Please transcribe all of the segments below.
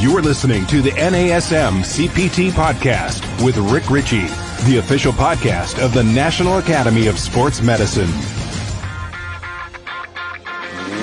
You're listening to the NASM CPT podcast with Rick Richey, the official podcast of the National Academy of Sports Medicine.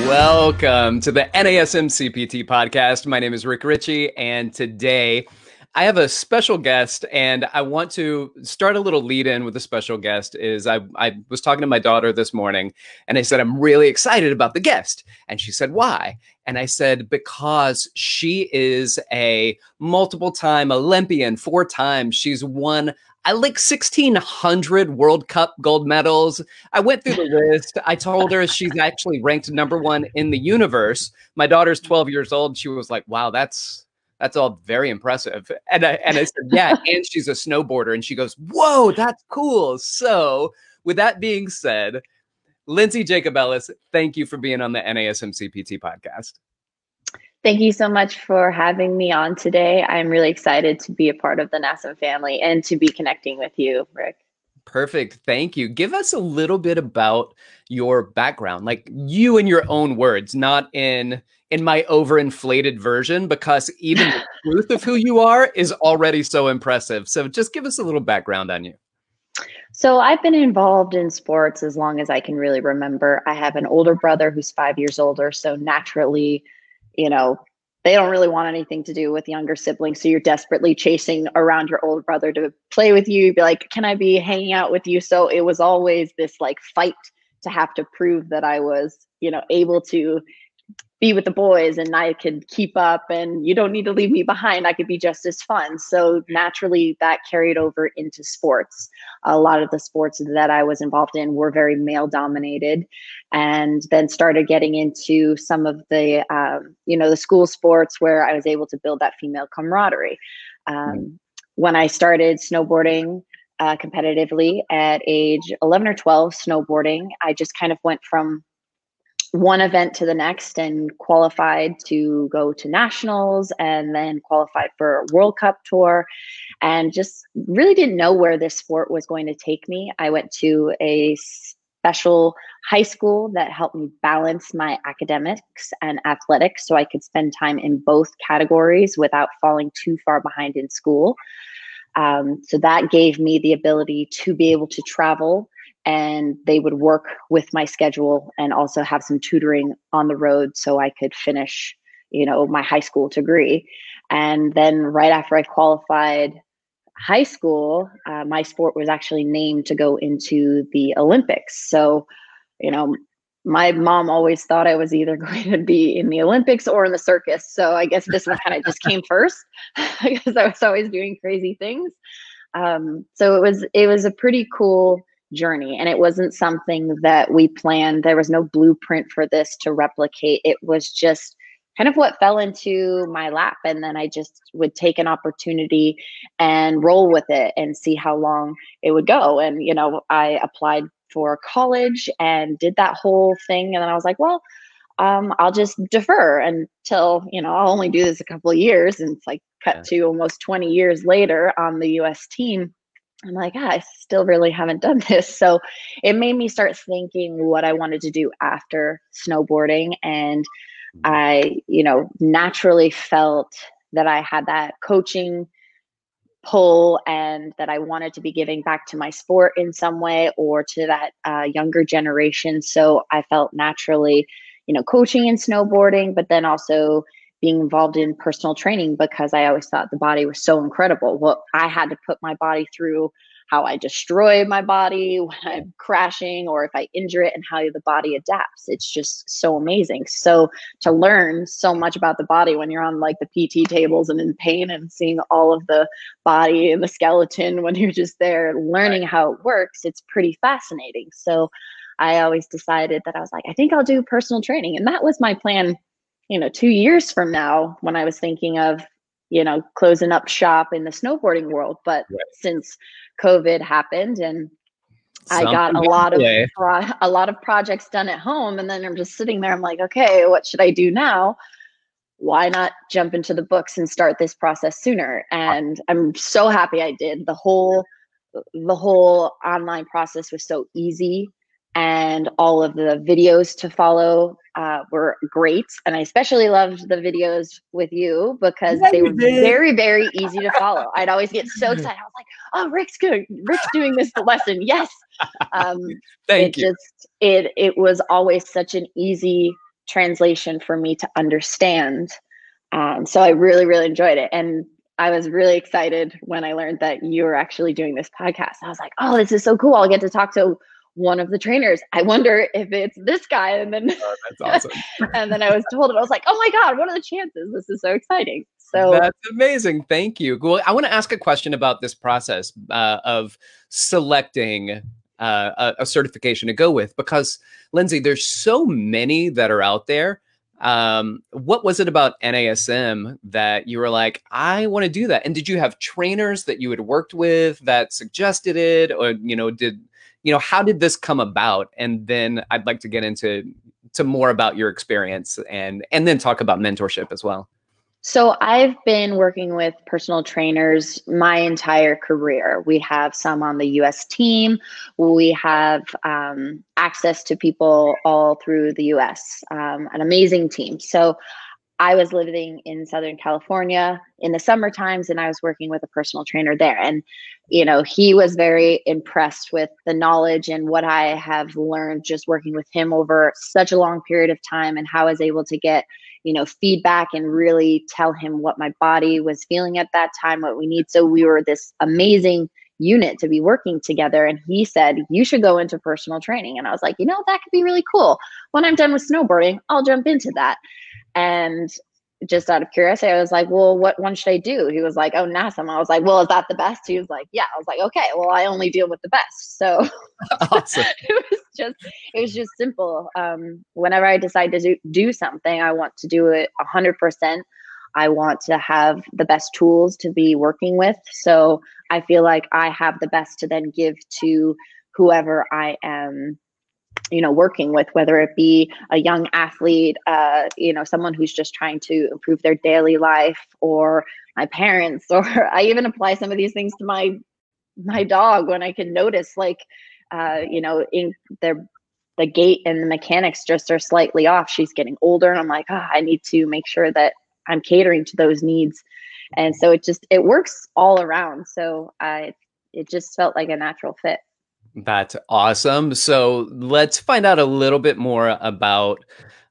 Welcome to the NASM CPT podcast. My name is Rick Richey, and today I have a special guest, and I want to start a little lead in with a special guest. Is I, I was talking to my daughter this morning, and I said, I'm really excited about the guest. And she said, Why? And I said, Because she is a multiple time Olympian, four times. She's won I like 1600 World Cup gold medals. I went through the list. I told her she's actually ranked number one in the universe. My daughter's 12 years old. She was like, wow, that's that's all very impressive. And I, and I said, yeah, and she's a snowboarder. And she goes, whoa, that's cool. So with that being said, Lindsey Jacobellis, thank you for being on the NASM CPT podcast. Thank you so much for having me on today. I'm really excited to be a part of the NASM family and to be connecting with you, Rick. Perfect. Thank you. Give us a little bit about your background, like you in your own words, not in in my overinflated version, because even the truth of who you are is already so impressive. So just give us a little background on you. So I've been involved in sports as long as I can really remember. I have an older brother who's five years older, so naturally, you know, they don't really want anything to do with younger siblings. So you're desperately chasing around your older brother to play with you. Be like, can I be hanging out with you? So it was always this like fight to have to prove that I was, you know, able to be with the boys and I could keep up and you don't need to leave me behind. I could be just as fun. So naturally that carried over into sports. A lot of the sports that I was involved in were very male dominated and then started getting into some of the, um, you know, the school sports where I was able to build that female camaraderie. Um, when I started snowboarding, uh, competitively at age 11 or 12 snowboarding i just kind of went from one event to the next and qualified to go to nationals and then qualified for World Cup tour and just really didn't know where this sport was going to take me. I went to a special high school that helped me balance my academics and athletics so I could spend time in both categories without falling too far behind in school. Um, so that gave me the ability to be able to travel and they would work with my schedule and also have some tutoring on the road so I could finish, you know, my high school degree. And then right after I qualified high school, uh, my sport was actually named to go into the Olympics. So, you know, my mom always thought I was either going to be in the Olympics or in the circus. So I guess this one kind of just came first because I was always doing crazy things. Um, so it was it was a pretty cool journey. And it wasn't something that we planned. There was no blueprint for this to replicate. It was just kind of what fell into my lap. And then i just would take an opportunity and roll with it and see how long it would go. And you know i applied for college and did that whole thing. And then i was like well um, i'll just defer until you know i'll only do this a couple of years. And it's like cut yeah. to almost 20 years later on the us team I'm like, ah, I still really haven't done this. So it made me start thinking what I wanted to do after snowboarding. And mm. I, you know, naturally felt that I had that coaching pull and that I wanted to be giving back to my sport in some way or to that uh, younger generation. So I felt naturally, you know, coaching and snowboarding, but then also being involved in personal training because I always thought the body was so incredible. Well, I had to put my body through how I destroy my body when I'm crashing or if I injure it and how the body adapts. It's just so amazing. So to learn so much about the body when you're on like the PT tables and in pain and seeing all of the body and the skeleton when you're just there learning how it works, it's pretty fascinating. So I always decided that I was like, I think I'll do personal training. And that was my plan you know, two years from now when I was thinking of, you know, closing up shop in the snowboarding world. But right. since COVID happened and Something I got a lot of pro- a lot of projects done at home, and then I'm just sitting there. I'm like, okay, what should I do now? Why not jump into the books and start this process sooner? And I'm so happy I did. The whole the whole online process was so easy and all of the videos to follow uh, were great. And I especially loved the videos with you because yeah, they were very, very easy to follow. I'd always get so excited. I was like, "Oh, Rick's good. Rick's doing this lesson. Yes." Um, Thank it you. Just it it was always such an easy translation for me to understand. Um, so I really, really enjoyed it. And I was really excited when I learned that you were actually doing this podcast. I was like, oh, this is so cool. I'll get to talk to one of the trainers. I wonder if it's this guy. And then oh, that's awesome. and then I was told it. I was like, oh my God, what are the chances? This is so exciting. So that's amazing. Thank you. Well, I want to ask a question about this process uh, of selecting uh, a, a, certification to go with because Lindsey, there's so many that are out there. Um, what was it about NASM that you were like, I want to do that? And did you have trainers that you had worked with that suggested it, or you know, did you know how did this come about? And then I'd like to get into to more about your experience and and then talk about mentorship as well. So I've been working with personal trainers my entire career. We have some on the US team. We have um, access to people all through the US, um, an amazing team. So I was living in Southern California in the summer times and I was working with a personal trainer there. And, you know, he was very impressed with the knowledge and what I have learned just working with him over such a long period of time and how I was able to get you know feedback and really tell him what my body was feeling at that time what we need so we were this amazing unit to be working together and he said you should go into personal training and i was like you know that could be really cool when i'm done with snowboarding i'll jump into that and just out of curiosity, I was like, well, what one should I do? He was like, oh, NASM. I was like, well, is that the best? He was like, yeah. I was like, okay, well, I only deal with the best. So awesome. it was just, it was just simple. Um, whenever I decide to do, do something, I want to do it a hundred percent. I want to have the best tools to be working with. So I feel like I have the best to then give to whoever I am you know working with whether it be a young athlete uh, you know someone who's just trying to improve their daily life or my parents or i even apply some of these things to my my dog when i can notice like uh, you know in their the gait and the mechanics just are slightly off she's getting older and i'm like oh, i need to make sure that i'm catering to those needs. And so it just it works all around. So i it just felt like a natural fit. That's awesome. So let's find out a little bit more about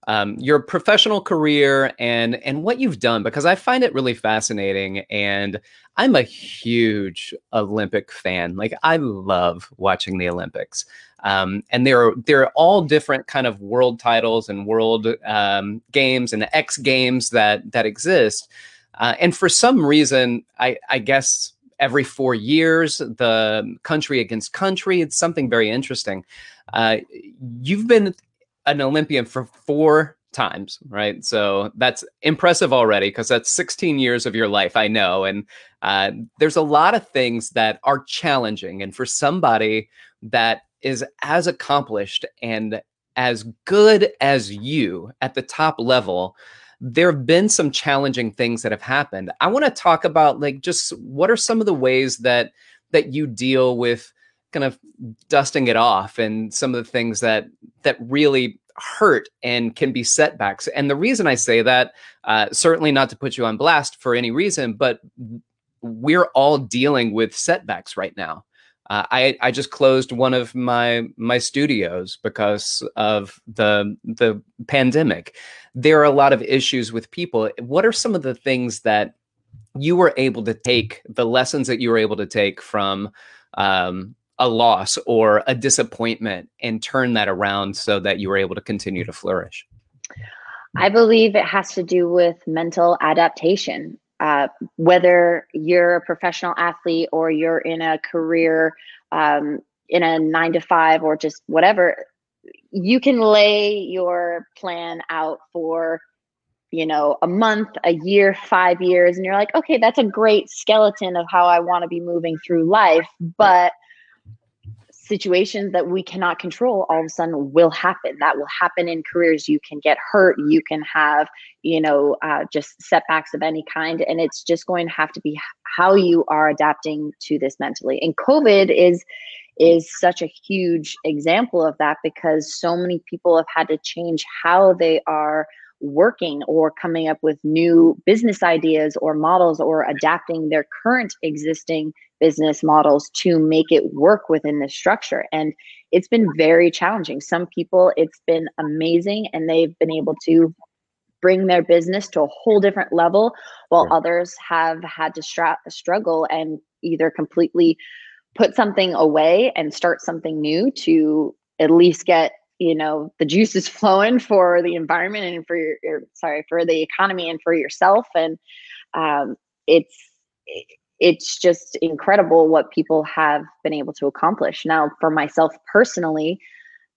um, your professional career and and what you've done because I find it really fascinating. And I'm a huge Olympic fan. Like I love watching the Olympics. Um, and they're they're all different kind of world titles and world um, games and X games that that exist. Uh, and for some reason, I, I guess every four years, the country against country. It's something very interesting. Uh, you've been an Olympian for four times, right? So that's impressive already because that's 16 years of your life, I know. And uh, there's a lot of things that are challenging. And for somebody that is as accomplished and as good as you at the top level, there have been some challenging things that have happened. I want to talk about like just what are some of the ways that that you deal with kind of dusting it off and some of the things that that really hurt and can be setbacks. And the reason I say that, uh, certainly not to put you on blast for any reason, but we're all dealing with setbacks right now. Uh, I I just closed one of my my studios because of the the pandemic. There are a lot of issues with people. What are some of the things that you were able to take, the lessons that you were able to take from um, a loss or a disappointment, and turn that around so that you were able to continue to flourish? I believe it has to do with mental adaptation uh, whether you're a professional athlete or you're in a career um, in a nine to five or just whatever, you can lay your plan out for you know a month a year five years and you're like okay that's a great skeleton of how i want to be moving through life but situations that we cannot control all of a sudden will happen. That will happen in careers. You can get hurt. You can have you know uh, just setbacks of any kind. And it's just going to have to be how you are adapting to this mentally. And covid is is such a huge example of that because so many people have had to change how they are working or coming up with new business ideas or models or adapting their current existing business models to make it work within this structure. And it's been very challenging. Some people, it's been amazing and they've been able to bring their business to a whole different level, while others have had to stra- struggle and either completely put something away and start something new to at least get you know the juices flowing for the environment and for your, your sorry for the economy and for yourself and um, it's it's just incredible what people have been able to accomplish. Now for myself personally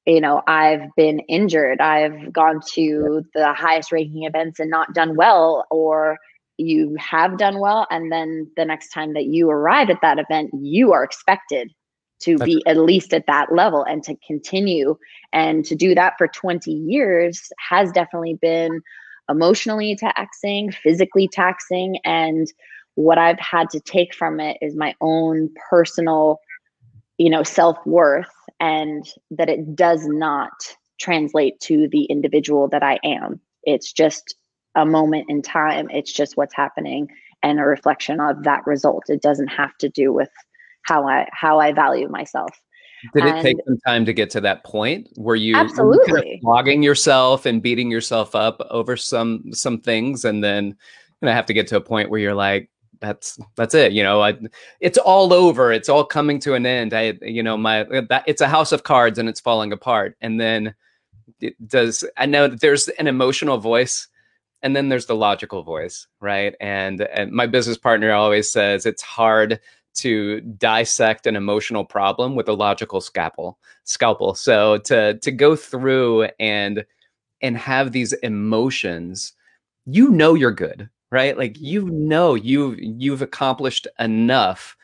you know i've been injured. I've gone to the highest ranking events and not done well or you have done well and then the next time that you arrive at that event you are expected to That's be at least at that level. And to continue and to do that for 20 years has definitely been emotionally taxing physically taxing and what i've had to take from it is my own personal you know self-worth and that it does not translate to the individual that i am. It's just a moment in time. It's just what's happening and a reflection of that result. It doesn't have to do with how I how I value myself. Did and it take some time to get to that point? Where you absolutely. flogging yourself and beating yourself up over some some things, and then you know have to get to a point where you're like, that's that's it. You know, I, it's all over. It's all coming to an end. I you know my that it's a house of cards and it's falling apart. And then does I know that there's an emotional voice and then there's the logical voice, right? And, and my business partner always says it's hard to dissect an emotional problem with a logical scalpel scalpel so to to go through and and have these emotions you know you're good right? Like you know you you've accomplished enough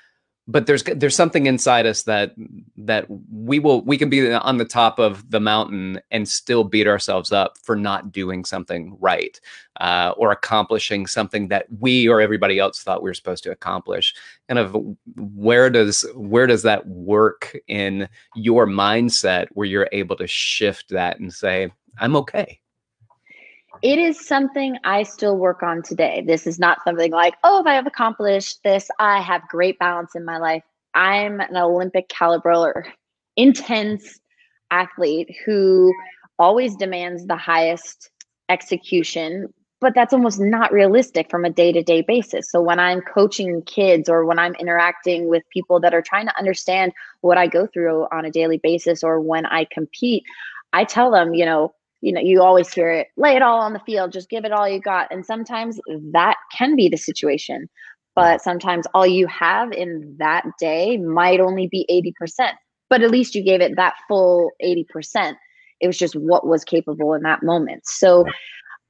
but there's there's something inside us that that we will we can be on the top of the mountain and still beat ourselves up for not doing something right uh, or accomplishing something that we or everybody else thought we were supposed to accomplish. Kind of where does where does that work in your mindset where you're able to shift that and say i'm okay it is something I still work on today. This is not something like, oh, if I have accomplished this, I have great balance in my life. I'm an Olympic caliber, or intense athlete who always demands the highest execution, but that's almost not realistic from a day to day basis. So when I'm coaching kids or when I'm interacting with people that are trying to understand what I go through on a daily basis or when I compete, I tell them, you know, you know, you always hear it, lay it all on the field, just give it all you got. And sometimes that can be the situation. But sometimes all you have in that day might only be 80%. But at least you gave it that full 80%. It was just what was capable in that moment. So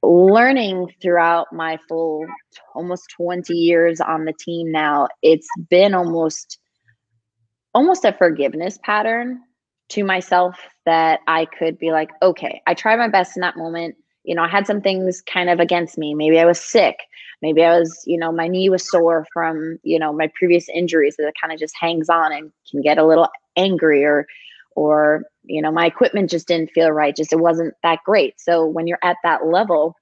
learning throughout my full almost 20 years on the team now, it's been almost almost a forgiveness pattern to myself that I could be like, okay, I tried my best in that moment. You know, I had some things kind of against me. Maybe I was sick. Maybe I was, you know, my knee was sore from, you know, my previous injuries that kind of just hangs on and can get a little angry or, or, you know, my equipment just didn't feel right. Just it wasn't that great. So when you're at that level,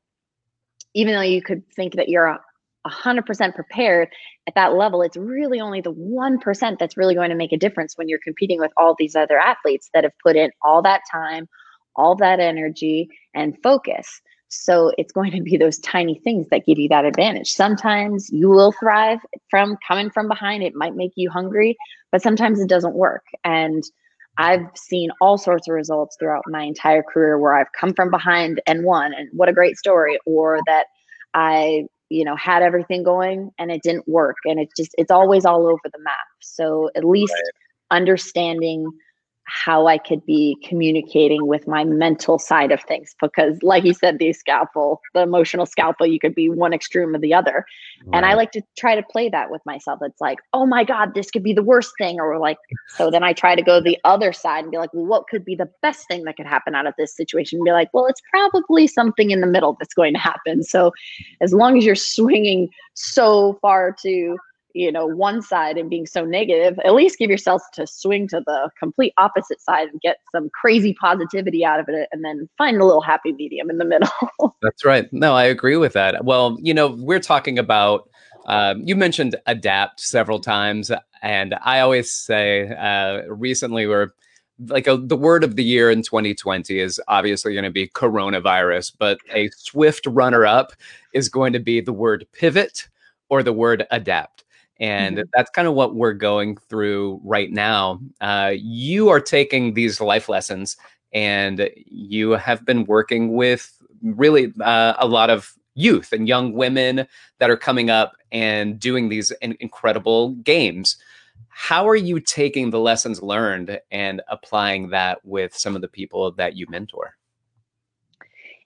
even though you could think that you're 100% prepared at that level, it's really only the 1% that's really going to make a difference when you're competing with all these other athletes that have put in all that time, all that energy, and focus. So it's going to be those tiny things that give you that advantage. Sometimes you will thrive from coming from behind. It might make you hungry, but sometimes it doesn't work. And I've seen all sorts of results throughout my entire career where I've come from behind and won. And what a great story. Or that I you know had everything going and it didn't work and it just it's always all over the map so at least right. understanding how I could be communicating with my mental side of things. Because, like you said, the scalpel, the emotional scalpel, you could be one extreme or the other. Right. And I like to try to play that with myself. It's like, oh my God, this could be the worst thing. Or like, so then I try to go the other side and be like, well, what could be the best thing that could happen out of this situation? And be like, well, it's probably something in the middle that's going to happen. So as long as you're swinging so far to, you know one side and being so negative at least give yourself to swing to the complete opposite side and get some crazy positivity out of it and then find a little happy medium in the middle. That's right. No i agree with that. Well you know we're talking about um, you mentioned adapt several times and i always say uh, recently we're like a, the word of the year in 2020 is obviously going to be coronavirus but a swift runner up is going to be the word pivot or the word adapt and mm-hmm. that's kind of what we're going through right now. Uh, you are taking these life lessons and you have been working with really uh, a lot of youth and young women that are coming up and doing these in- incredible games. How are you taking the lessons learned and applying that with some of the people that you mentor?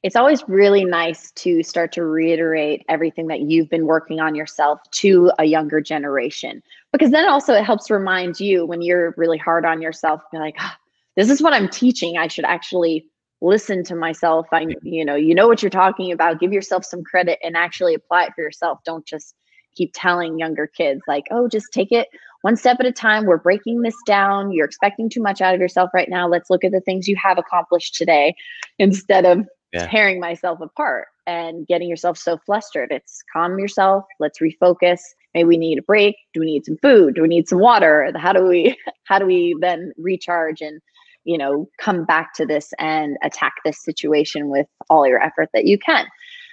It's always really nice to start to reiterate everything that you've been working on yourself to a younger generation. Because then also it helps remind you when you're really hard on yourself be like oh, this is what i'm teaching. I should actually listen to myself. I you know you know what you're talking about. Give yourself some credit and actually apply it for yourself. Don't just keep telling younger kids like oh just take it one step at a time. We're breaking this down. You're expecting too much out of yourself right now. Let's look at the things you have accomplished today instead of yeah. tearing myself apart and getting yourself so flustered. It's calm yourself. Let's refocus. Maybe we need a break. Do we need some food? Do we need some water? How do we how do we then recharge and you know come back to this and attack this situation with all your effort that you can?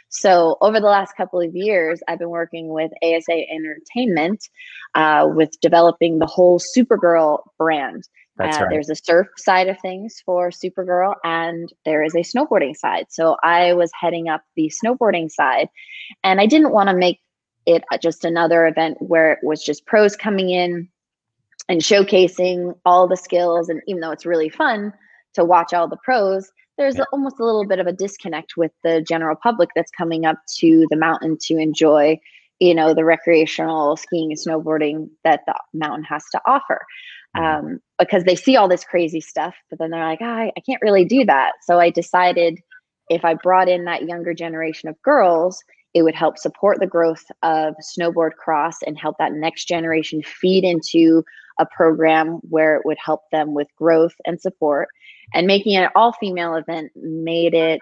So over the last couple of years, I've been working with ASA Entertainment uh, with developing the whole Supergirl brand. That's uh, right. There's a surf side of things for Supergirl, and there is a snowboarding side. So I was heading up the snowboarding side, and I didn't want to make it just another event where it was just pros coming in and showcasing all the skills. And even though it's really fun to watch all the pros, there's yeah. almost a little bit of a disconnect with the general public that's coming up to the mountain to enjoy you know the recreational skiing and snowboarding that the mountain has to offer. Um, because they see all this crazy stuff, but then they're like, oh, I, I can't really do that. So I decided if I brought in that younger generation of girls, it would help support the growth of snowboard cross and help that next generation feed into a program where it would help them with growth and support. And making it an all female event made it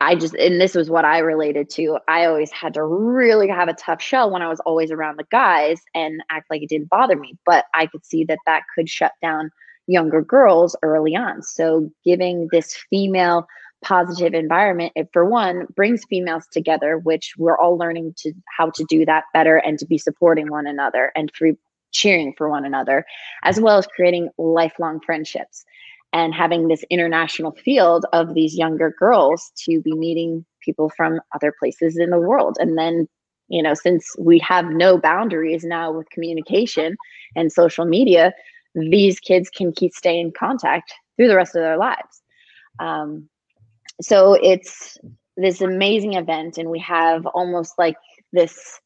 I just, and this was what I related to. I always had to really have a tough shell when I was always around the guys and act like it didn't bother me. But I could see that that could shut down younger girls early on. So giving this female positive environment, it for one brings females together, which we're all learning to how to do that better and to be supporting one another and for cheering for one another, as well as creating lifelong friendships and having this international field of these younger girls to be meeting people from other places in the world. And then you know since we have no boundaries now with communication and social media these kids can keep staying in contact through the rest of their lives. Um, so it's this amazing event and we have almost like this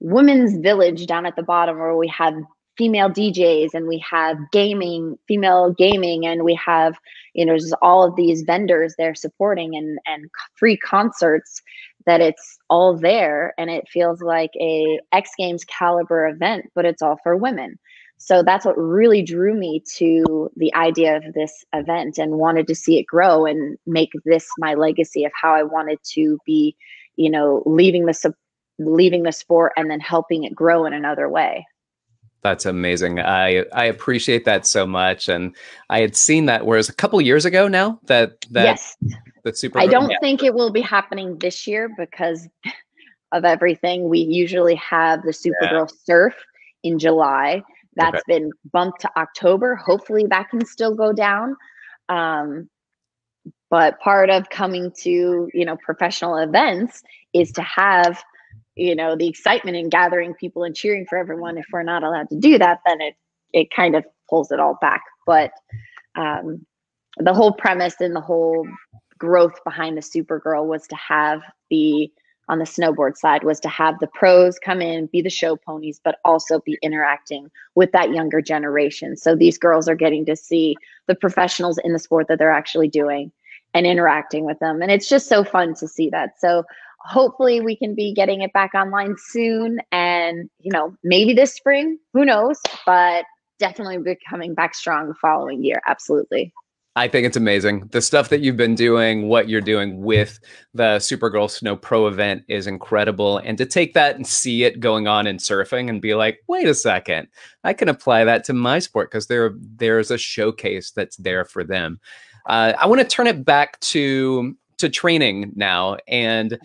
women's village down at the bottom where we have female DJs and we have gaming, female gaming, and we have, you know, just all of these vendors they're supporting and and free concerts that it's all there and it feels like a X Games caliber event, but it's all for women. So that's what really drew me to the idea of this event and wanted to see it grow and make this my legacy of how I wanted to be, you know, leaving the leaving the sport and then helping it grow in another way. That's amazing. I I appreciate that so much, and I had seen that. Whereas a couple years ago now, that that yes, that super. I don't yeah. think it will be happening this year because of everything. We usually have the Supergirl yeah. Surf in July. That's okay. been bumped to October. Hopefully, that can still go down. Um, but part of coming to you know professional events is to have you know the excitement in gathering people and cheering for everyone if we're not allowed to do that then it it kind of pulls it all back but um, the whole premise and the whole growth behind the Supergirl was to have the on the snowboard side was to have the pros come in, be the show ponies, but also be interacting with that younger generation. So these girls are getting to see the professionals in the sport that they're actually doing and interacting with them. And it's just so fun to see that. So hopefully we can be getting it back online soon and, you know, maybe this spring, who knows, but definitely be coming back strong the following year. Absolutely. I think it's amazing. The stuff that you've been doing, what you're doing with the Supergirl Snow Pro event is incredible. And to take that and see it going on in surfing and be like, wait a second, I can apply that to my sport because there there's a showcase that's there for them. Uh, I want to turn it back to to training now. And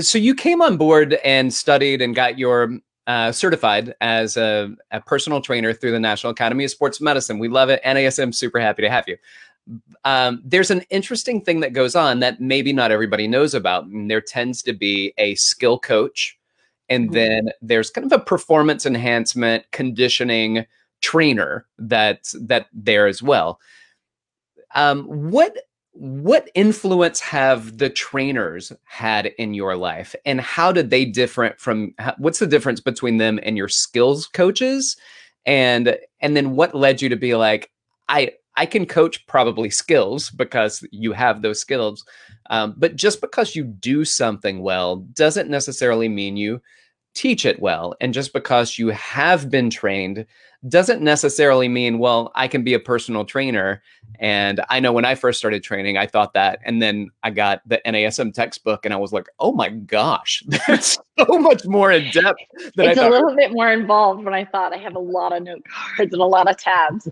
so you came on board and studied and got your uh, certified as a, a, personal trainer through the National Academy of Sports Medicine. We love it. NASM, super happy to have you. Um, there's an interesting thing that goes on that maybe not everybody knows about. And there tends to be a skill coach, and mm-hmm. then there's kind of a performance enhancement conditioning trainer that's that there as well. Um, what what influence have the trainers had in your life? And how did they different from what's the difference between them and your skills coaches? And and then what led you to be like i i can coach probably skills because you have those skills um, but just because you do something well doesn't necessarily mean you teach it well and just because you have been trained doesn't necessarily mean, well, I can be a personal trainer. And I know when I first started training, I thought that. And then I got the NASM textbook and I was like, oh my gosh, that's so much more in depth. Than it's I thought. a little bit more involved when I thought I have a lot of note cards and a lot of tabs.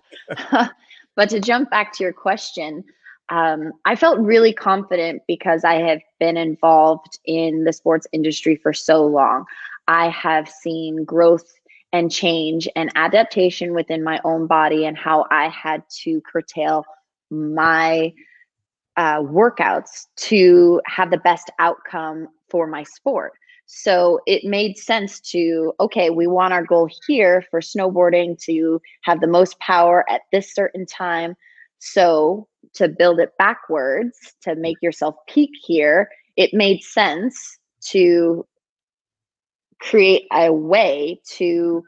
but to jump back to your question, um, I felt really confident because I have been involved in the sports industry for so long. I have seen growth and change and adaptation within my own body and how I had to curtail my uh, workouts to have the best outcome for my sport. So it made sense to, okay, we want our goal here for snowboarding to have the most power at this certain time. So to build it backwards, to make yourself peak here, it made sense to create a way to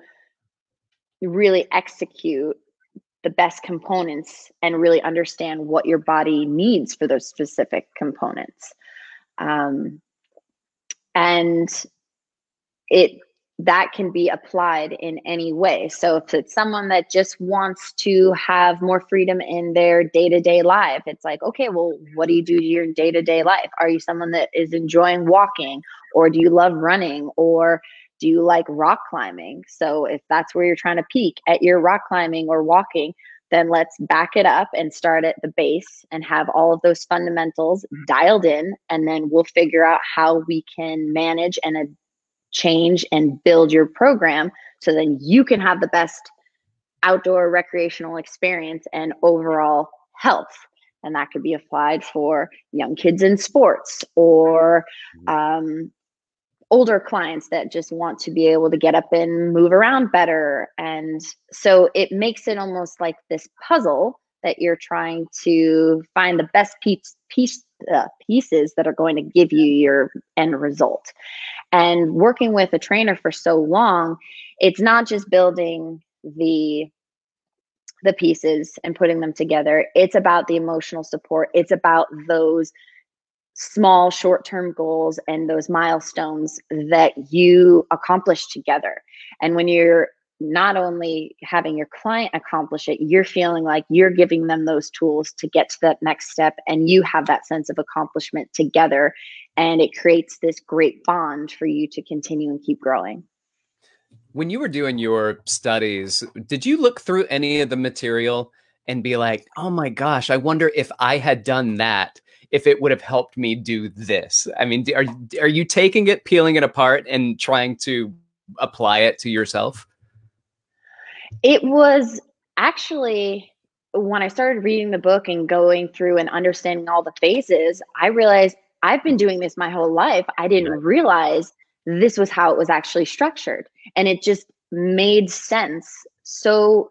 really execute the best components and really understand what your body needs for those specific components. Um, and it that can be applied in any way. So if it's someone that just wants to have more freedom in their day-to-day life it's like okay well what do you do to your day-to-day life? Are you someone that is enjoying walking or do you love running or do you like rock climbing? So if that's where you're trying to peak at your rock climbing or walking then let's back it up and start at the base and have all of those fundamentals mm-hmm. dialed in and then we'll figure out how we can manage and change and build your program so then you can have the best outdoor recreational experience and overall health and that could be applied for young kids in sports or mm-hmm. um, older clients that just want to be able to get up and move around better. And so it makes it almost like this puzzle that you're trying to find the best piece, piece uh, pieces that are going to give you your end result. And working with a trainer for so long, it's not just building the the pieces and putting them together. It's about the emotional support. It's about those small short term goals and those milestones that you accomplish together. And when you're not only having your client accomplish it, you're feeling like you're giving them those tools to get to that next step, and you have that sense of accomplishment together. And it creates this great bond for you to continue and keep growing. When you were doing your studies, did you look through any of the material and be like, oh my gosh, I wonder if I had done that? if it would have helped me do this. I mean, are are you taking it, peeling it apart, and trying to apply it to yourself? It was actually when I started reading the book and going through and understanding all the phases, I realized I've been doing this my whole life. I didn't realize this was how it was actually structured. And it just made sense so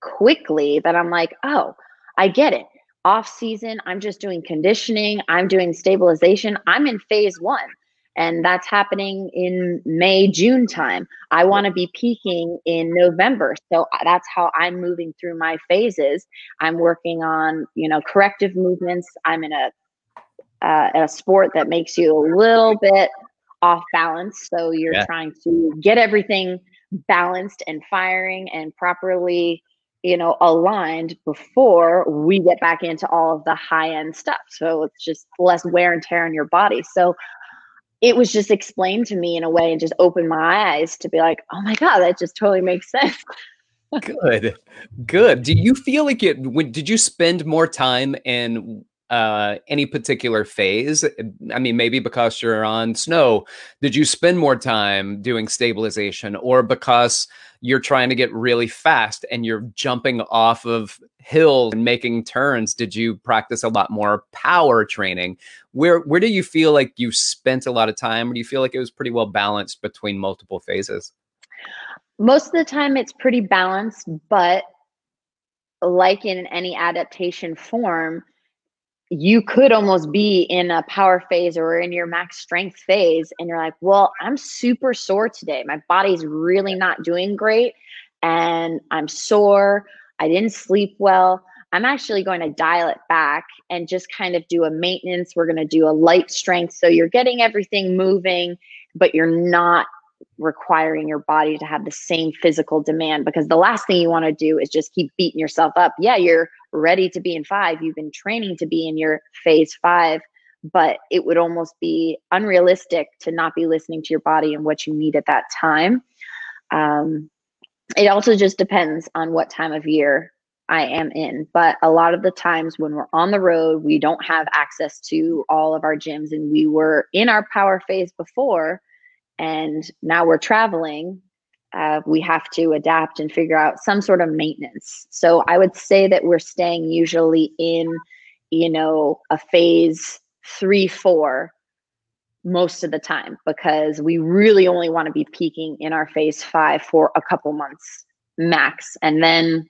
quickly that I'm like, oh, I get it. Off season, I'm just doing conditioning, I'm doing stabilization. I'm in phase one and that's happening in May, June time. I want to be peaking in November. So uh, that's how I'm moving through my phases. I'm working on, you know, corrective movements. I'm in a uh, a sport that makes you a little bit off balance. So you're yeah. trying to get everything balanced and firing and properly, you know, aligned before we get back into all of the high end stuff. So it's just less wear and tear on your body. So it was just explained to me in a way and just opened my eyes to be like, oh my God, that just totally makes sense. good. Good. Do you feel like it when did you spend more time in uh any particular phase? I mean, maybe because you're on snow, did you spend more time doing stabilization or because you're trying to get really fast and you're jumping off of hills and making turns did you practice a lot more power training? Where where do you feel like you spent a lot of time? Or do you feel like it was pretty well balanced between multiple phases? Most of the time it's pretty balanced but like in any adaptation form you could almost be in a power phase or in your max strength phase and you're like well i'm super sore today. My body's really not doing great and i'm sore. I didn't sleep well. I'm actually going to dial it back and just kind of do a maintenance. We're going to do a light strength. So you're getting everything moving but you're not requiring your body to have the same physical demand because the last thing you want to do is just keep beating yourself up yeah you're ready to be in five. You've been training to be in your phase five, but it would almost be unrealistic to not be listening to your body and what you need at that time. Um, it also just depends on what time of year I am in. But a lot of the times when we're on the road, we don't have access to all of our gyms, and we were in our power phase before, and now we're traveling uh, we have to adapt and figure out some sort of maintenance. So I would say that we're staying usually in, you know, a phase three, four most of the time because we really only want to be peaking in our phase five for a couple months max and then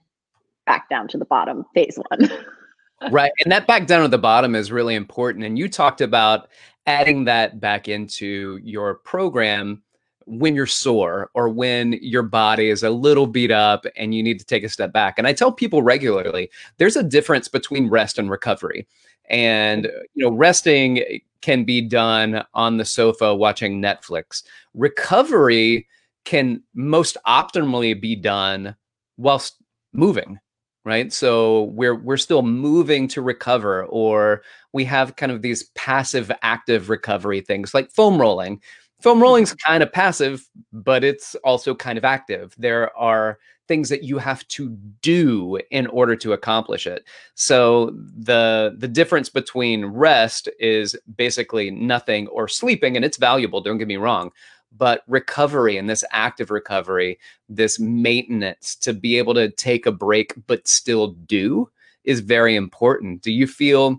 back down to the bottom, phase one. right. And that back down at the bottom is really important. And you talked about adding that back into your program when you're sore or when your body is a little beat up and you need to take a step back. And I tell people regularly there's a difference between rest and recovery. And, mm. you know, resting can be done on the sofa watching Netflix. Recovery can most optimally be done whilst moving right so we're we're still moving to recover or we have kind of these passive active recovery things like foam rolling Foam mm-hmm. rolling's kind of passive, but it's also kind of active. There are things that you have to do in order to accomplish it. So the the difference between rest is basically nothing or sleeping and it's valuable, don't get me wrong, but recovery and this active recovery, this maintenance to be able to take a break but still do is very important. Do you feel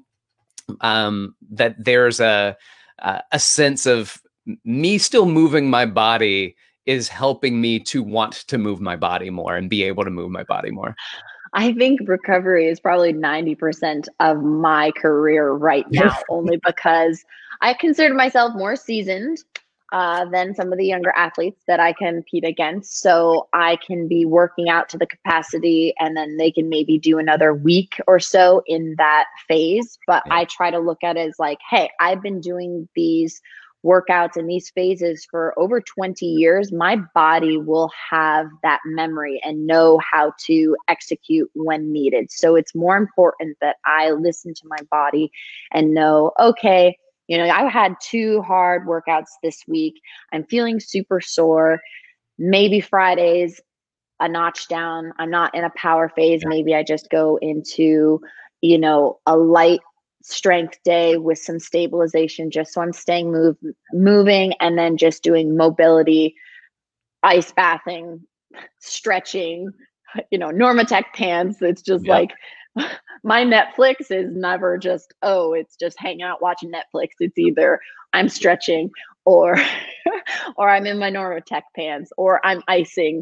um, that there's a a sense of me still moving my body is helping me to want to move my body more and be able to move my body more. I think recovery is probably 90% of my career right now, only because I consider myself more seasoned uh, than some of the younger athletes that I compete against. So I can be working out to the capacity and then they can maybe do another week or so in that phase. But yeah. I try to look at it as like, hey, I've been doing these workouts in these phases for over 20 years, my body will have that memory and know how to execute when needed. So it's more important that I listen to my body and know, okay, you know, I had two hard workouts this week. I'm feeling super sore. Maybe Fridays a notch down. I'm not in a power phase. Maybe I just go into, you know, a light strength day with some stabilization just so I'm staying move moving and then just doing mobility, ice bathing, stretching, you know, Normatec pants. It's just yep. like my Netflix is never just, oh, it's just hanging out watching Netflix. It's either I'm stretching or or I'm in my Normatec pants or I'm icing.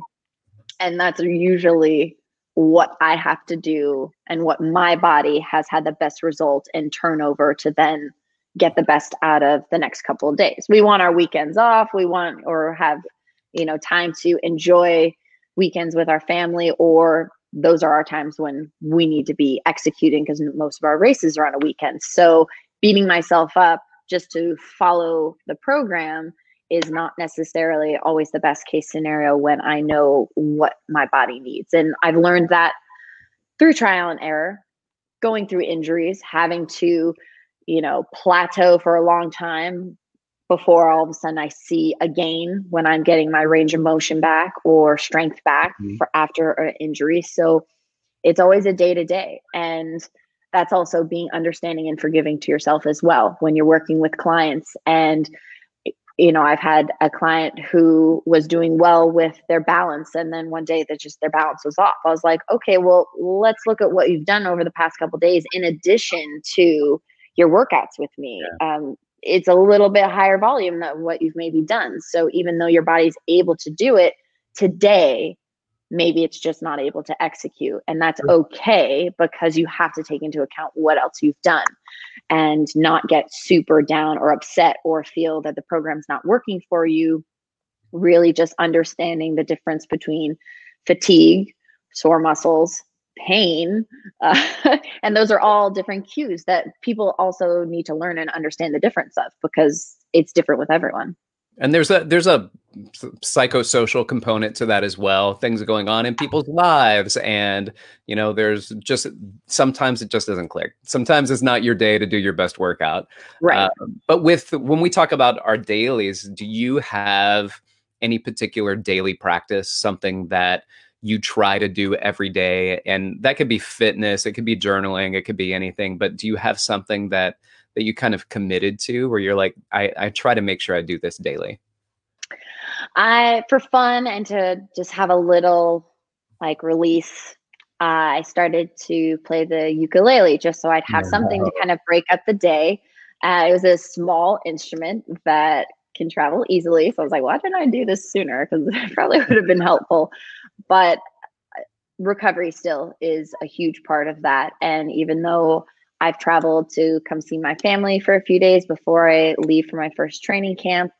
And that's usually what I have to do and what my body has had the best result and turnover to then get the best out of the next couple of days. We want our weekends off. We want or have, you know, time to enjoy weekends with our family or those are our times when we need to be executing because most of our races are on a weekend. So beating myself up just to follow the program is not necessarily always the best case scenario when I know what my body needs. And I've learned that through trial and error, going through injuries, having to, you know, plateau for a long time before all of a sudden I see a gain when I'm getting my range of motion back or strength back mm-hmm. for after an injury. So it's always a day to day. And that's also being understanding and forgiving to yourself as well when you're working with clients and you know i've had a client who was doing well with their balance and then one day that just their balance was off i was like okay well let's look at what you've done over the past couple days in addition to your workouts with me yeah. um, it's a little bit higher volume than what you've maybe done. So even though your body's able to do it today maybe it's just not able to execute. And that's okay because you have to take into account what else you've done and not get super down or upset or feel that the program's not working for you. Really just understanding the difference between fatigue sore muscles pain uh, and those are all different cues that people also need to learn and understand the difference of because it's different with everyone and there's a there's a psychosocial component to that as well. Things are going on in people's lives, and you know, there's just sometimes it just doesn't click. Sometimes it's not your day to do your best workout. Right. Uh, but with when we talk about our dailies, do you have any particular daily practice, something that you try to do every day? And that could be fitness, it could be journaling, it could be anything. But do you have something that that you kind of committed to where you're like, I, I try to make sure I do this daily? I, for fun and to just have a little like release, uh, I started to play the ukulele just so I'd have wow. something to kind of break up the day. Uh, it was a small instrument that can travel easily. So I was like, why didn't I do this sooner? Because it probably would have been helpful. But uh, recovery still is a huge part of that. And even though I've traveled to come see my family for a few days before I leave for my first training camp.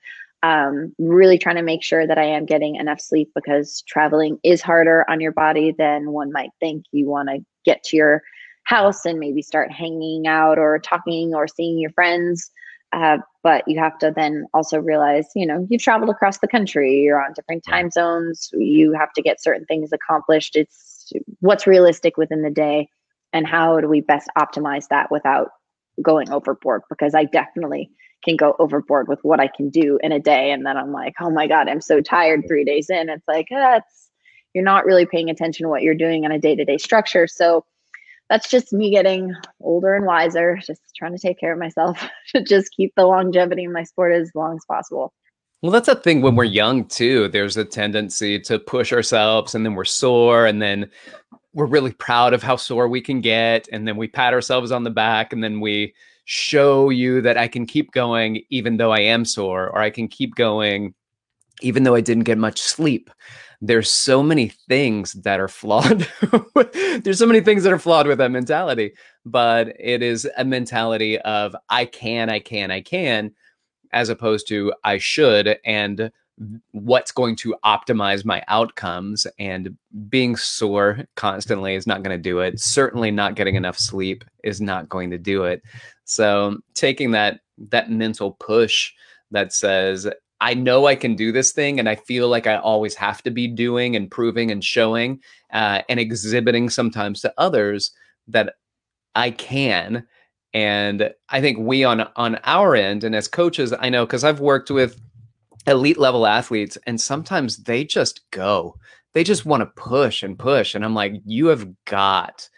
Um, really trying to make sure that I am getting enough sleep because traveling is harder on your body than one might think. You want to get to your house and maybe start hanging out or talking or seeing your friends. Uh, but you have to then also realize, you know, you've traveled across the country, you're on different time zones, you have to get certain things accomplished. It's what's realistic within the day and how do we best optimize that without going overboard? Because i definitely can go overboard with what i can do in a day and then i'm like oh my god i'm so tired three days in. It's like ah, you're not really paying attention to what you're doing on a day-to-day structure. So that's just me getting older and wiser just trying to take care of myself to just keep the longevity in my sport as long as possible well, that's a thing when we're young too. There's a tendency to push ourselves and then we're sore and then we're really proud of how sore we can get and then we pat ourselves on the back and then we show you that I can keep going even though I am sore or I can keep going even though I didn't get much sleep. There's so many things that are flawed. There's so many things that are flawed with that mentality, but it is a mentality of I can, I can, I can, as opposed to I should. And what's going to optimize my outcomes and being sore constantly is not going to do it certainly not getting enough sleep is not going to do it so taking that that mental push that says i know i can do this thing and i feel like i always have to be doing and proving and showing uh, and exhibiting sometimes to others that i can. And i think we on on our end and as coaches i know because i've worked with elite level athletes and sometimes they just go. They just want to push and push and i'm like you have got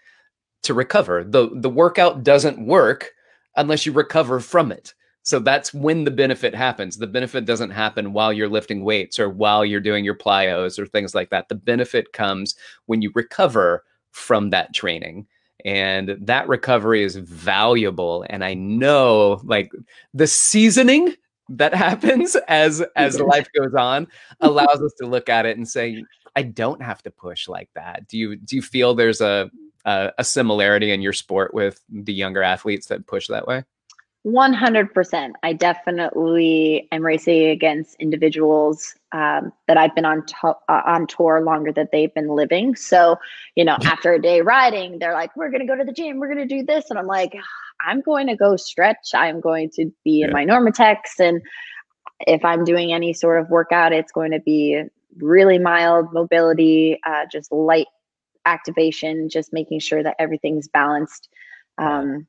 to recover. The the workout doesn't work unless you recover from it so that's when the benefit happens. The benefit doesn't happen while you're lifting weights or while you're doing your plyos or things like that. The benefit comes when you recover from that training. And that recovery is valuable. And i know like the seasoning that happens as as life goes on allows us to look at it and say I don't have to push like that. Do you do you feel there's a a, a similarity in your sport with the younger athletes that push that way? 100%. I definitely am racing against individuals um, that I've been on to- uh, on tour longer than they've been living. So, you know, after a day riding, they're like, "We're going to go to the gym. We're going to do this," and I'm like, "I'm going to go stretch. I'm going to be yeah. in my NormaTecs, and if I'm doing any sort of workout, it's going to be really mild mobility, uh, just light activation, just making sure that everything's balanced." Um,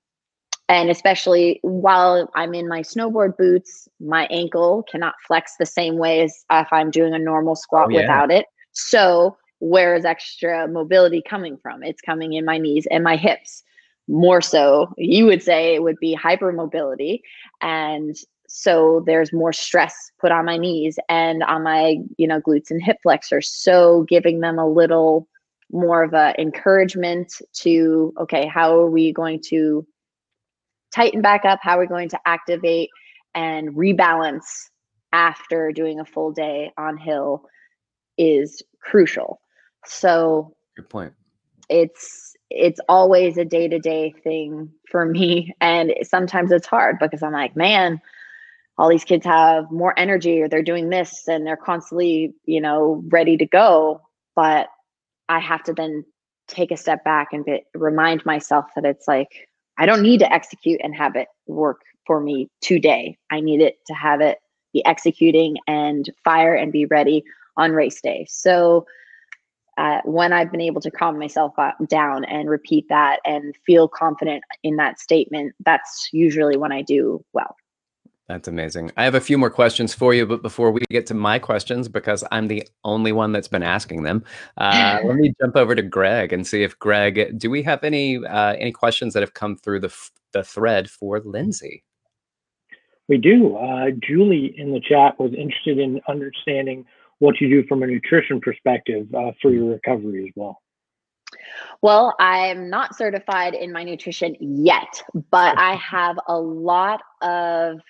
and especially while I'm in my snowboard boots, my ankle cannot flex the same way as if I'm doing a normal squat oh, yeah. without it. So, where is extra mobility coming from? It's coming in my knees and my hips. More so, you would say it would be hypermobility. And so there's more stress put on my knees and on my, you know, glutes and hip flexors. So giving them a little more of a encouragement to, okay, how are we going to tighten back up? How we're we going to activate and rebalance after doing a full day on hill is crucial. So good point. It's it's always a day-to-day thing for me and sometimes it's hard because I'm like, man, all these kids have more energy or they're doing this and they're constantly, you know, ready to go, but I have to then take a step back and be, remind myself that it's like I don't need to execute and have it work for me today. I need it to have it be executing and fire and be ready on race day. So uh, when I've been able to calm myself down and repeat that and feel confident in that statement, that's usually when I do well. That's amazing. I have a few more questions for you, but before we get to my questions, because I'm the only one that's been asking them, uh, let me jump over to Greg and see if Greg, do we have any uh, any questions that have come through the the thread for Lindsey? We do. Uh, Julie in the chat was interested in understanding what you do from a nutrition perspective uh, for your recovery as well. Well, I'm not certified in my nutrition yet, but I have a lot of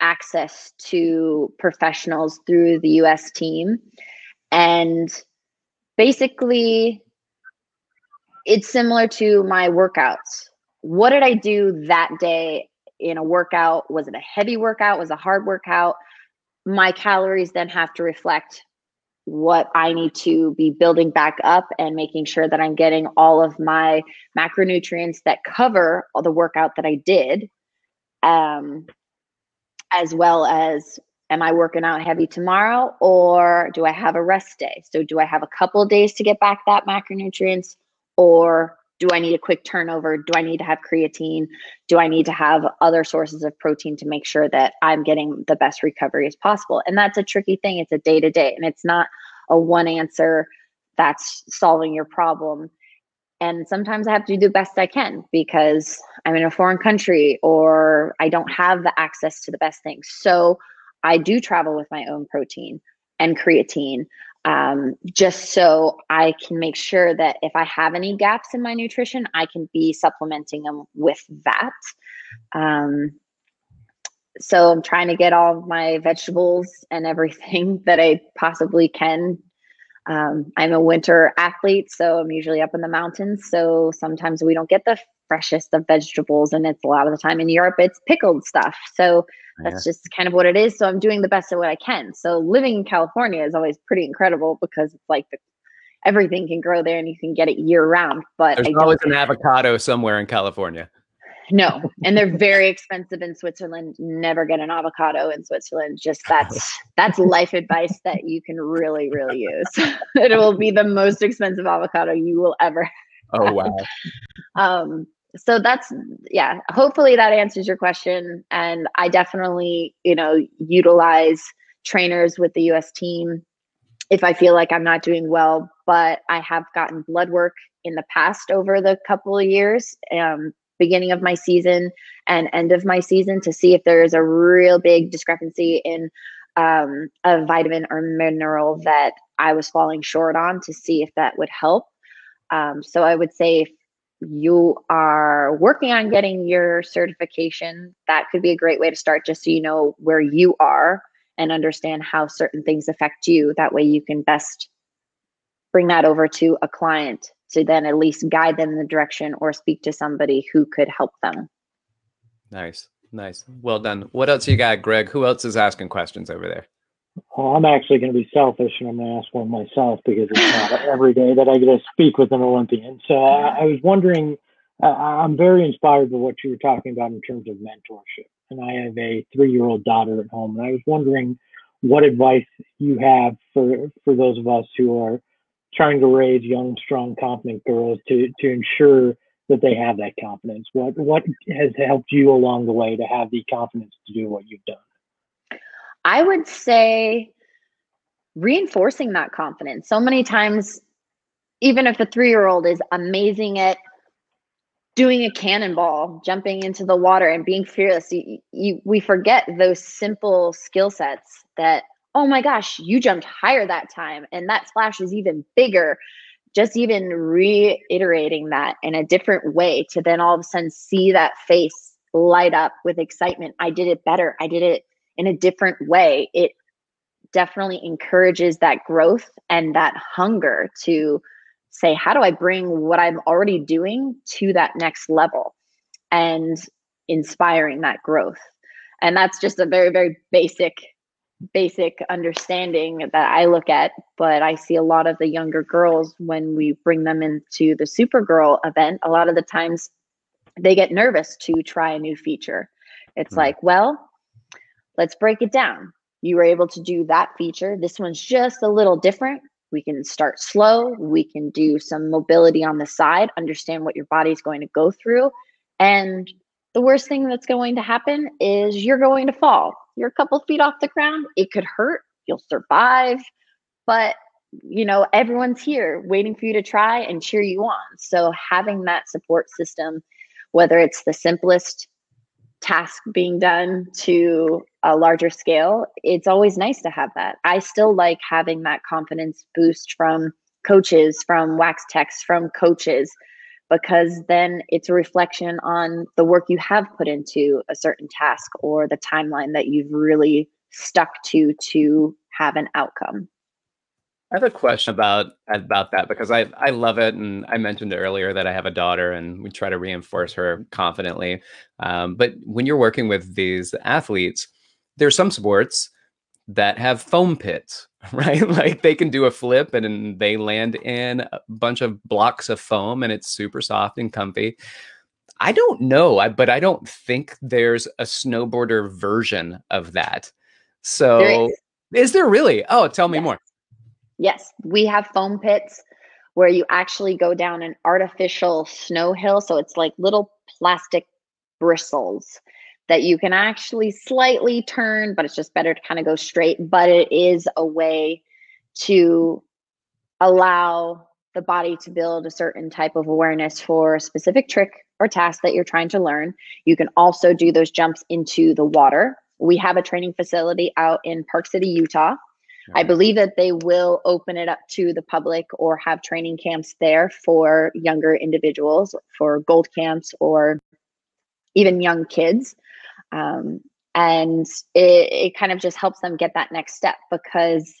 access to professionals through the US team. And basically, it's similar to my workouts. What did I do that day in a workout? Was it a heavy workout? Was a hard workout? My calories then have to reflect what I need to be building back up and making sure that I'm getting all of my macronutrients that cover all the workout that I did. Um, as well as am I working out heavy tomorrow or do I have a rest day? So do I have a couple days to get back that macronutrients or do I need a quick turnover? Do I need to have creatine? Do I need to have other sources of protein to make sure that I'm getting the best recovery as possible? And that's a tricky thing. It's a day to day and it's not a one answer that's solving your problem and sometimes I have to do the best I can because I'm in a foreign country or I don't have the access to the best things. So I do travel with my own protein and creatine um, just so I can make sure that if I have any gaps in my nutrition, I can be supplementing them with that. Um, so I'm trying to get all my vegetables and everything that I possibly can um, I'm a winter athlete, so I'm usually up in the mountains. So sometimes we don't get the freshest of vegetables, and it's a lot of the time in Europe, it's pickled stuff. So that's yeah. just kind of what it is. So I'm doing the best of what I can. So living in California is always pretty incredible because it's like the, everything can grow there and you can get it year round. But there's always an avocado somewhere in California. No, and they're very expensive in Switzerland. Never get an avocado in Switzerland. Just that's that's life advice that you can really really use. it will be the most expensive avocado you will ever. Oh wow. um so that's yeah, hopefully that answers your question and I definitely, you know, utilize trainers with the US team if I feel like I'm not doing well, but I have gotten blood work in the past over the couple of years um, beginning of my season and end of my season to see if there is a real big discrepancy in um, a vitamin or mineral that I was falling short on to see if that would help. Um, so I would say if you are working on getting your certification, that could be a great way to start just so you know where you are and understand how certain things affect you. That way you can best bring that over to a client to then at least guide them in the direction or speak to somebody who could help them. Nice. Nice. Well done. What else you got, Greg? Who else is asking questions over there? Well, I'm actually going to be selfish and I'm going to ask one myself because it's not every day that I get to speak with an Olympian. So I, I was wondering, uh, I'm very inspired by what you were talking about in terms of mentorship. And I have a three year old daughter at home. And I was wondering what advice you have for, for those of us who are trying to raise young, strong, confident girls to, to ensure that they have that confidence? What what has helped you along the way to have the confidence to do what you've done? I would say reinforcing that confidence. So many times, even if a three year old is amazing at doing a cannonball, jumping into the water, and being fearless, you, you, we forget those simple skill sets that, oh my gosh, you jumped higher that time, and that splash is even bigger just even reiterating that in a different way to then all of a sudden see that face light up with excitement. I did it better. I did it in a different way. It definitely encourages that growth and that hunger to say, how do I bring what I'm already doing to that next level and inspiring that growth? And that's just a very, very basic basic understanding that I look at, but I see a lot of the younger girls when we bring them into the Supergirl event, a lot of the times they get nervous to try a new feature. It's mm-hmm. like, well, let's break it down. You were able to do that feature. This one's just a little different. We can start slow. We can do some mobility on the side, understand what your body's going to go through. And the worst thing that's going to happen is you're going to fall you're a couple feet off the ground, it could hurt. You'll survive. But, you know, everyone's here waiting for you to try and cheer you on. So having that support system, whether it's the simplest task being done to a larger scale, it's always nice to have that. I still like having that confidence boost from coaches, from wax techs, from coaches because then it's a reflection on the work you have put into a certain task or the timeline that you've really stuck to to have an outcome. I have a question about about that because I I love it, and I mentioned earlier that I have a daughter, and we try to reinforce her confidently. Um, but when you're working with these athletes, there's some sports that have foam pits, right? like they can do a flip and they land in a bunch of blocks of foam and it's super soft and comfy. I don't know, I, but I don't think there's a snowboarder version of that. So, there is. is. there really? Oh, tell me yes. more. Yes, we have foam pits where you actually go down an artificial snow hill. So it's like little plastic bristles that you can actually slightly turn, but it's just better to kind of go straight. But it is a way to allow the body to build a certain type of awareness for a specific trick or task that you're trying to learn. You can also do those jumps into the water. We have a training facility out in Park City, Utah. I believe that they will open it up to the public or have training camps there for younger individuals, for gold camps, or even young kids. Um, and it, it kind of just helps them get that next step because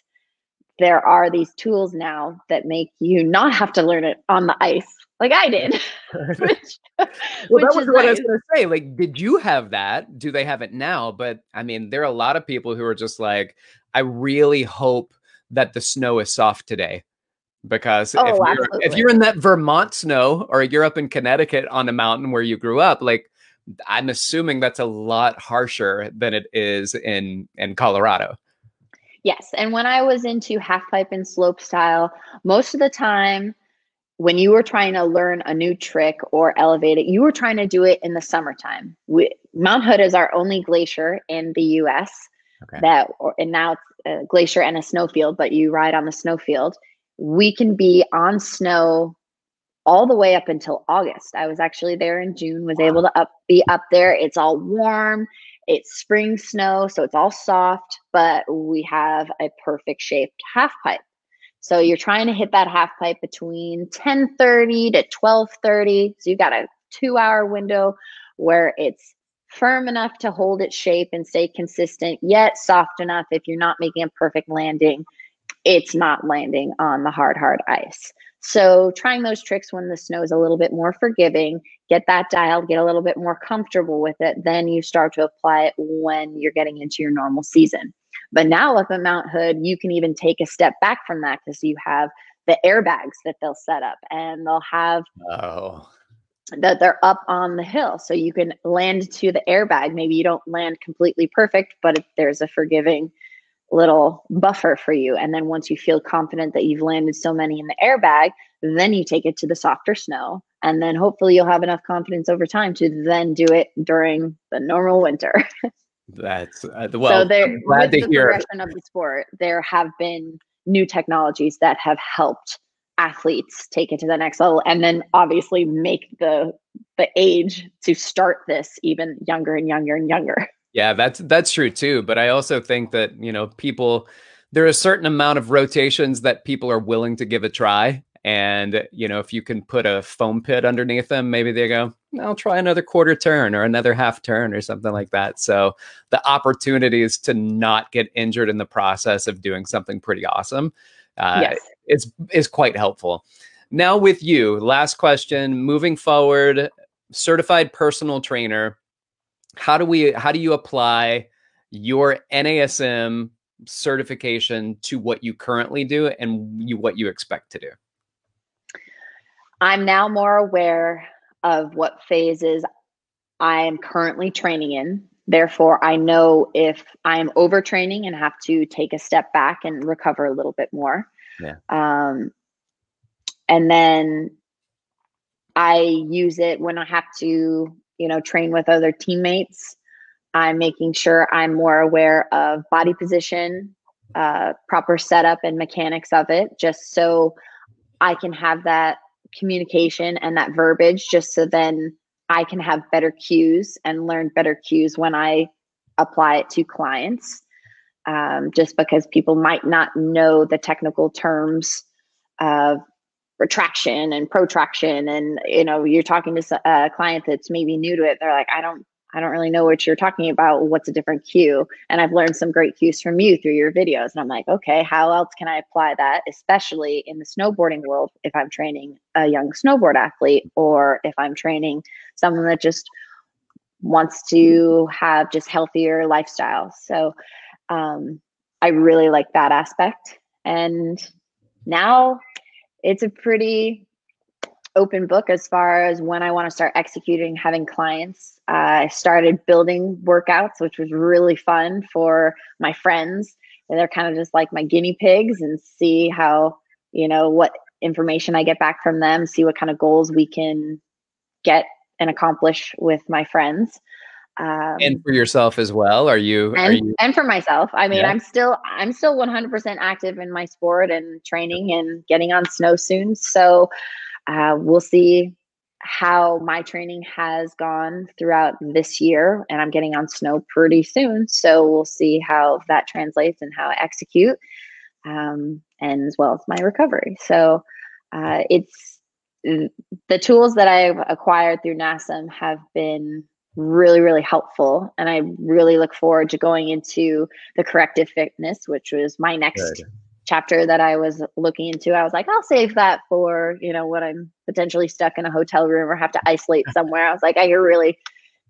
there are these tools now that make you not have to learn it on the ice like I did. which, well, which that was what nice. I was going to say. Like, did you have that? Do they have it now? But I mean, there are a lot of people who are just like, I really hope that the snow is soft today. Because oh, if, you're, if you're in that Vermont snow or you're up in Connecticut on a mountain where you grew up, like I'm assuming that's a lot harsher than it is in in Colorado. Yes, and when I was into half pipe and slope style, most of the time when you were trying to learn a new trick or elevate it, you were trying to do it in the summertime. We, Mount Hood is our only glacier in the U.S. Okay. that, or, and now it's a glacier and a snowfield, but you ride on the snowfield. We can be on snow all the way up until August. I was actually there in June, was wow. able to up be up there. It's all warm. It's spring snow, so it's all soft, but we have a perfect shaped half pipe. So you're trying to hit that half pipe between 10:30 to 12:30. So you've got a 2-hour window where it's firm enough to hold its shape and stay consistent, yet soft enough if you're not making a perfect landing it's not landing on the hard, hard ice. So trying those tricks when the snow is a little bit more forgiving, get that dialed, get a little bit more comfortable with it. Then you start to apply it when you're getting into your normal season. But now up at Mount Hood, you can even take a step back from that because you have the airbags that they'll set up and they'll have Oh, that they're up on the hill so you can land to the airbag maybe you don't land completely perfect but there's a forgiving little buffer for you and then once you feel confident that you've landed so many in the airbag then you take it to the softer snow and then hopefully you'll have enough confidence over time to then do it during the normal winter that's uh, well. so there with to the hear. progression of the sport there have been new technologies that have helped athletes take it to the next level and then obviously make the the age to start this even younger and younger and younger Yeah, that's that's true too. But I also think that you know people there are a certain amount of rotations that people are willing to give a try. And you know, if you can put a foam pit underneath them, maybe they go, "I'll try another quarter turn or another half turn or something like that." So the opportunities to not get injured in the process of doing something pretty awesome uh, yes is is quite helpful. Now with you, last question. Moving forward, certified personal trainer. How do we? How do you apply your NASM certification to what you currently do and you what you expect to do? i'm now more aware of what phases i am currently training in therefore i know if i'm overtraining and have to take a step back and recover a little bit more Yeah. um, and then i use it when i have to you know train with other teammates. I'm making sure i'm more aware of body position uh, proper setup and mechanics of it just so i can have that communication and that verbiage just so then i can have better cues and learn better cues when i apply it to clients. Um, just because people might not know the technical terms of retraction and protraction. And you know you're talking to a client that's maybe new to it they're like i don't i don't really know what you're talking about. What's a different cue? And i've learned some great cues from you through your videos. And i'm like okay how else can i apply that especially in the snowboarding world if i'm training a young snowboard athlete or if i'm training someone that just wants to have just healthier lifestyles so um, i really like that aspect. And now it's a pretty open book as far as when I want to start executing, having clients. Uh, I started building workouts, which was really fun for my friends. And they're kind of just like my guinea pigs and see how, you know, what information I get back from them, see what kind of goals we can get and accomplish with my friends. Um, And for yourself as well, are you? Are and you? and for myself i mean Yeah. i'm still i'm still 100% active in my sport and training and getting on snow soon so uh, we'll see how my training has gone throughout this year and i'm getting on snow pretty soon so we'll see how that translates and how i execute um, and as well as my recovery so uh, it's the tools that i've acquired through nasm have been really really helpful and i really look forward to going into the corrective fitness which was my next Good. chapter that i was looking into i was like i'll save that for you know when i'm potentially stuck in a hotel room or have to isolate somewhere i was like i could really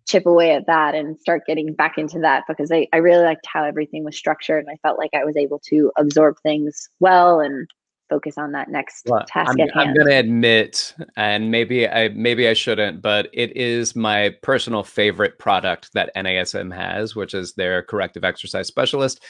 chip away at that and start getting back into that because I, I really liked how everything was structured and i felt like i was able to absorb things well and focus on that next Well, task I'm, at I'm going to admit, and maybe I maybe I shouldn't, but it is my personal favorite product that NASM has, which is their corrective exercise specialist.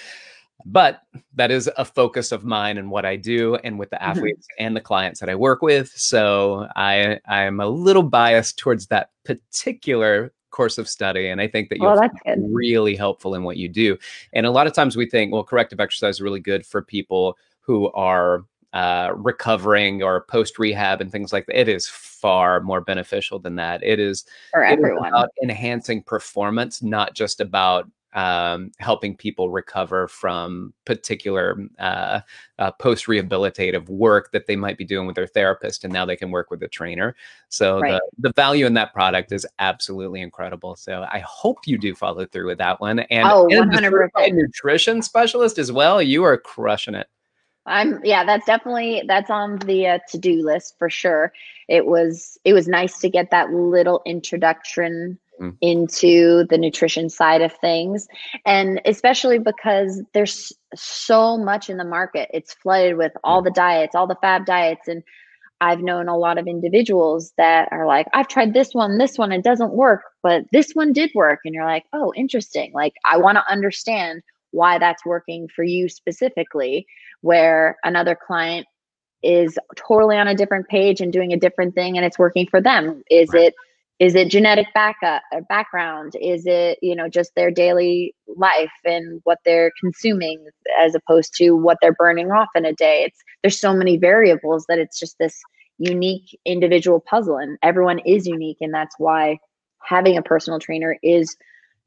But that is a focus of mine and what I do, and with the Mhm. athletes and the clients that I work with. So I I'm a little biased towards that particular course of study, and I think that you'll well really helpful in what you do. And a lot of times we think, well, corrective exercise is really good for people who are uh, recovering or post rehab and things like that. It is far more beneficial than that. It is, for it is everyone about enhancing performance, not just about um, helping people recover from particular uh, uh, post rehabilitative work that they might be doing with their therapist, and now they can work with a trainer. So Right. the the value in that product is absolutely incredible. So I hope you do follow through with that one. And, Oh, and 100%. nutrition specialist as well. You are crushing it. I'm yeah, that's definitely that's on the uh, to-do list for sure. It was it was nice to get that little introduction mm. into the nutrition side of things and especially because there's so much in the market. It's flooded with all the diets, all the fab diets and I've known a lot of individuals that are like, I've tried this one, this one, it doesn't work, but this one did work. And you're like, oh, interesting. Like, I want to understand why that's working for you specifically, where another client is totally on a different page and doing a different thing and it's working for them. Is right. it is it genetic backup uh, background is it you know just their daily life and what they're consuming as opposed to what they're burning off in a day it's there's so many variables that it's just this unique individual puzzle and everyone is unique and that's why having a personal trainer is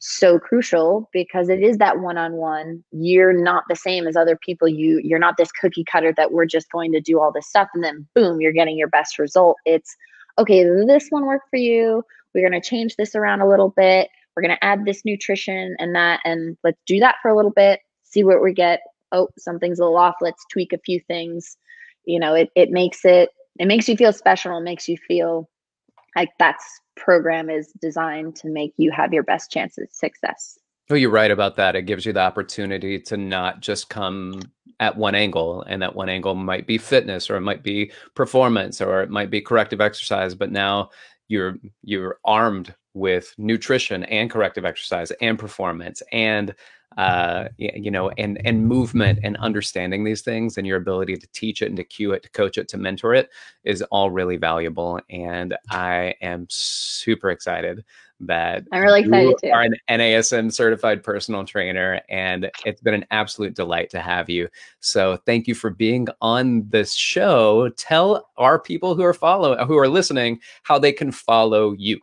so crucial because it is that one-on-one you're not the same as other people you you're not this cookie cutter that we're just going to do all this stuff and then boom you're getting your best result it's okay, this one worked for you. We're going to change this around a little bit. We're going to add this nutrition and that, and let's do that for a little bit, see what we get. Oh, something's a little off. Let's tweak a few things. You know, it, it makes it, it makes you feel special. It makes you feel like that's program is designed to make you have your best chance of success. Oh, you're right about that. It gives you the opportunity to not just come at one angle, and that one angle might be fitness, or it might be performance, or it might be corrective exercise. But now you're you're armed with nutrition and corrective exercise and performance and uh, you know and and movement and understanding these things and your ability to teach it and to cue it to coach it to mentor it is all really valuable and i am super excited that I'm really excited you are an NASM certified personal trainer, and it's been an absolute delight to have you. So thank you for being on this show. Tell our people who are follow who are listening how they can follow you.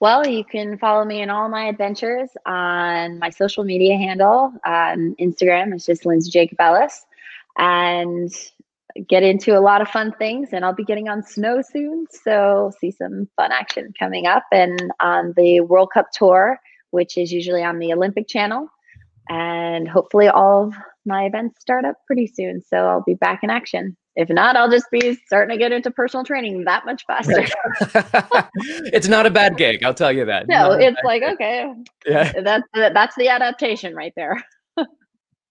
Well, you can follow me in all my adventures on my social media handle on Instagram. It's just Lindsey Jacobellis. And get into a lot of fun things and I'll be getting on snow soon. So see some fun action coming up and on the World Cup tour, which is usually on the Olympic channel. And hopefully all of my events start up pretty soon. So I'll be back in action. If not, I'll just be starting to get into personal training that much faster. it's not a bad gig, I'll tell you that. No, it's like okay, yeah, that's that's the adaptation right there.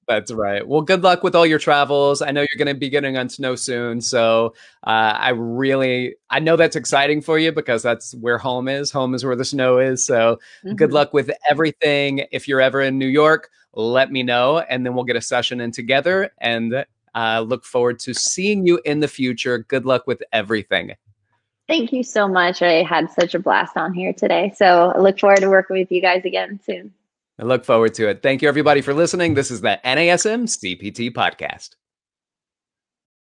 That's right. Well, good luck with all your travels. I know you're going to be getting on snow soon, so uh, I really, I know that's exciting for you because that's where home is. Home is where the snow is. So, mm-hmm. good luck with everything. If you're ever in New York, let me know, and then we'll get a session in together. And uh, look forward to seeing you in the future. Good luck with everything. Thank you so much. I had such a blast on here today. So, I look forward to working with you guys again soon. I look forward to it. Thank you, everybody, for listening. This is the NASM CPT podcast.